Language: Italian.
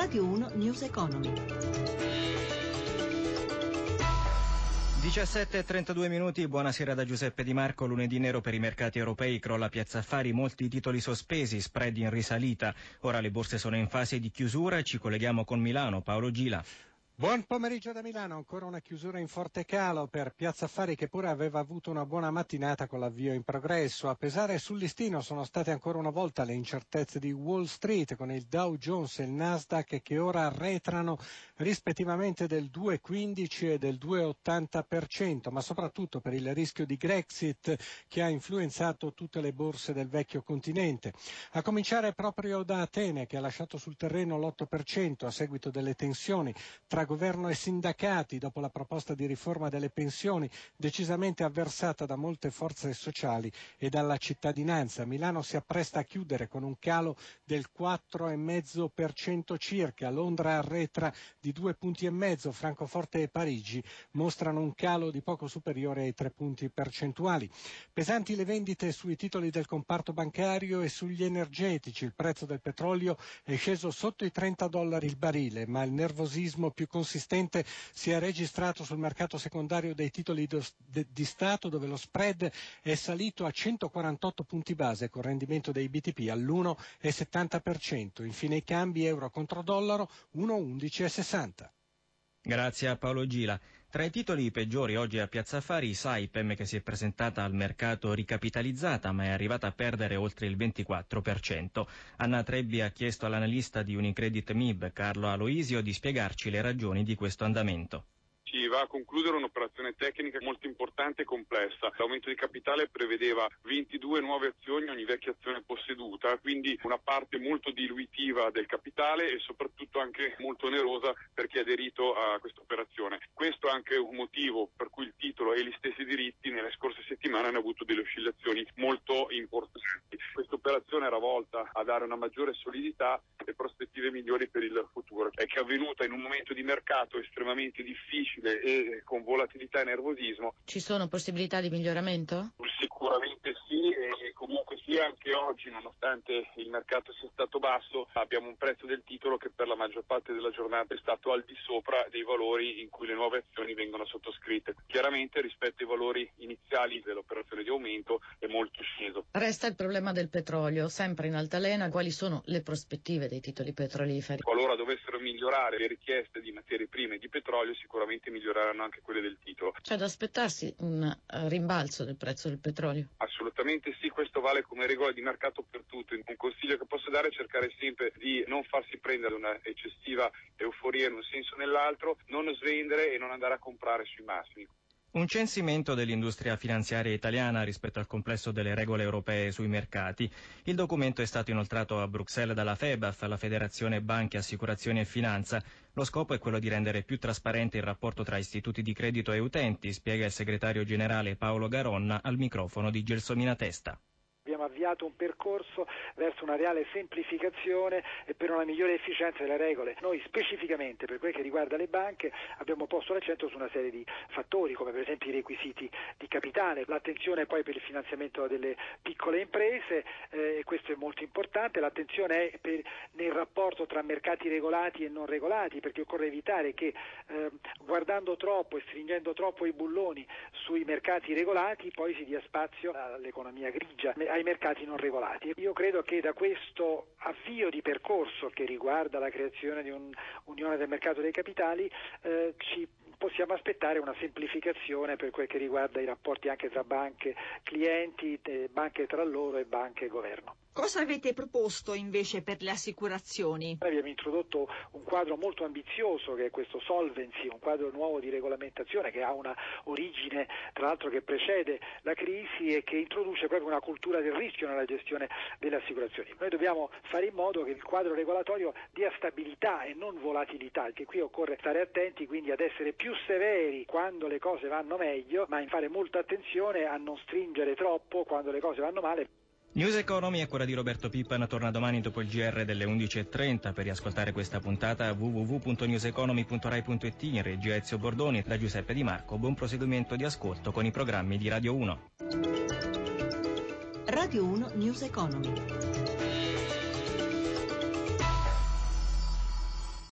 Radio 1 News Economy. 17.32 minuti, buonasera da Giuseppe Di Marco, lunedì nero per i mercati europei, crolla Piazza Affari, molti titoli sospesi, spread in risalita, ora le borse sono in fase di chiusura, ci colleghiamo con Milano, Paolo Gila. Buon pomeriggio da Milano, ancora una chiusura in forte calo per Piazza Affari che pure aveva avuto una buona mattinata con l'avvio in progresso. A pesare sul listino sono state ancora una volta le incertezze di Wall Street con il Dow Jones e il Nasdaq che ora arretrano rispettivamente del 2,15 e del 2,80%, ma soprattutto per il rischio di Grexit che ha influenzato tutte le borse del vecchio continente. A cominciare proprio da Atene che ha lasciato sul terreno l'8% a seguito delle tensioni tra governo e sindacati dopo la proposta di riforma delle pensioni decisamente avversata da molte forze sociali e dalla cittadinanza. Milano si appresta a chiudere con un calo del 4,5% circa, Londra arretra di due punti e mezzo, Francoforte e Parigi mostrano un calo di poco superiore ai tre punti percentuali. Pesanti le vendite sui titoli del comparto bancario e sugli energetici, il prezzo del petrolio è sceso sotto i 30 dollari il barile, ma il nervosismo più consistente si è registrato sul mercato secondario dei titoli di Stato dove lo spread è salito a 148 punti base con rendimento dei BTP all'1,70%. Infine i cambi euro contro dollaro 1,11,60. Grazie a Paolo Gila. Tra i titoli peggiori oggi a Piazza Affari, Saipem che si è presentata al mercato ricapitalizzata ma è arrivata a perdere oltre il 24%. Anna Trebbi ha chiesto all'analista di Unicredit MIB, Carlo Aloisio, di spiegarci le ragioni di questo andamento si va a concludere un'operazione tecnica molto importante e complessa. L'aumento di capitale prevedeva 22 nuove azioni ogni vecchia azione posseduta, quindi una parte molto diluitiva del capitale e soprattutto anche molto onerosa per chi ha aderito a questa operazione. Questo è anche un motivo per cui il titolo e gli stessi diritti nelle scorse settimane hanno avuto delle oscillazioni molto importanti. Questa operazione era volta a dare una maggiore solidità e prospettive migliori per il futuro. È che è avvenuta in un momento di mercato estremamente difficile e con volatilità e nervosismo. Ci sono possibilità di miglioramento? Sicuramente sì anche oggi nonostante il mercato sia stato basso abbiamo un prezzo del titolo che per la maggior parte della giornata è stato al di sopra dei valori in cui le nuove azioni vengono sottoscritte. Chiaramente rispetto ai valori iniziali dell'operazione di aumento è molto sceso. Resta il problema del petrolio, sempre in altalena, quali sono le prospettive dei titoli petroliferi? Qualora dovessero migliorare le richieste di materie prime e di petrolio sicuramente miglioreranno anche quelle del titolo. C'è da aspettarsi un uh, rimbalzo del prezzo del petrolio? Assolutamente sì, questo vale come regola di mercato per tutto. Un consiglio che posso dare è cercare sempre di non farsi prendere una eccessiva euforia in un senso o nell'altro, non svendere e non andare a comprare sui massimi. Un censimento dell'industria finanziaria italiana rispetto al complesso delle regole europee sui mercati. Il documento è stato inoltrato a Bruxelles dalla FEBAF, la Federazione Banche, Assicurazioni e Finanza. Lo scopo è quello di rendere più trasparente il rapporto tra istituti di credito e utenti, spiega il segretario generale Paolo Garonna al microfono di Gelsomina Testa avviato un percorso verso una reale semplificazione e per una migliore efficienza delle regole. Noi specificamente per quel che riguarda le banche abbiamo posto l'accento su una serie di fattori come per esempio i requisiti di capitale, l'attenzione poi per il finanziamento delle piccole imprese eh, questo è molto importante, l'attenzione è per, nel rapporto tra mercati regolati e non regolati perché occorre evitare che eh, guardando troppo e stringendo troppo i bulloni sui mercati regolati poi si dia spazio all'economia grigia, ai mercati non regolati. Io credo che da questo avvio di percorso che riguarda la creazione di un'unione del mercato dei capitali eh, ci possiamo aspettare una semplificazione per quel che riguarda i rapporti anche tra banche, clienti, eh, banche tra loro e banche e governo. Cosa avete proposto invece per le assicurazioni? Abbiamo introdotto un quadro molto ambizioso che è questo Solvency, un quadro nuovo di regolamentazione che ha una origine tra l'altro che precede la crisi e che introduce proprio una cultura del rischio nella gestione delle assicurazioni. Noi dobbiamo fare in modo che il quadro regolatorio dia stabilità e non volatilità, anche qui occorre stare attenti quindi ad essere più severi quando le cose vanno meglio, ma in fare molta attenzione a non stringere troppo quando le cose vanno male. News Economy è quella di Roberto Pippan, torna domani dopo il GR delle 11.30 per riascoltare questa puntata www.newseconomy.rai.it in regia Ezio Bordoni da Giuseppe Di Marco. Buon proseguimento di ascolto con i programmi di Radio 1. Radio 1 News Economy.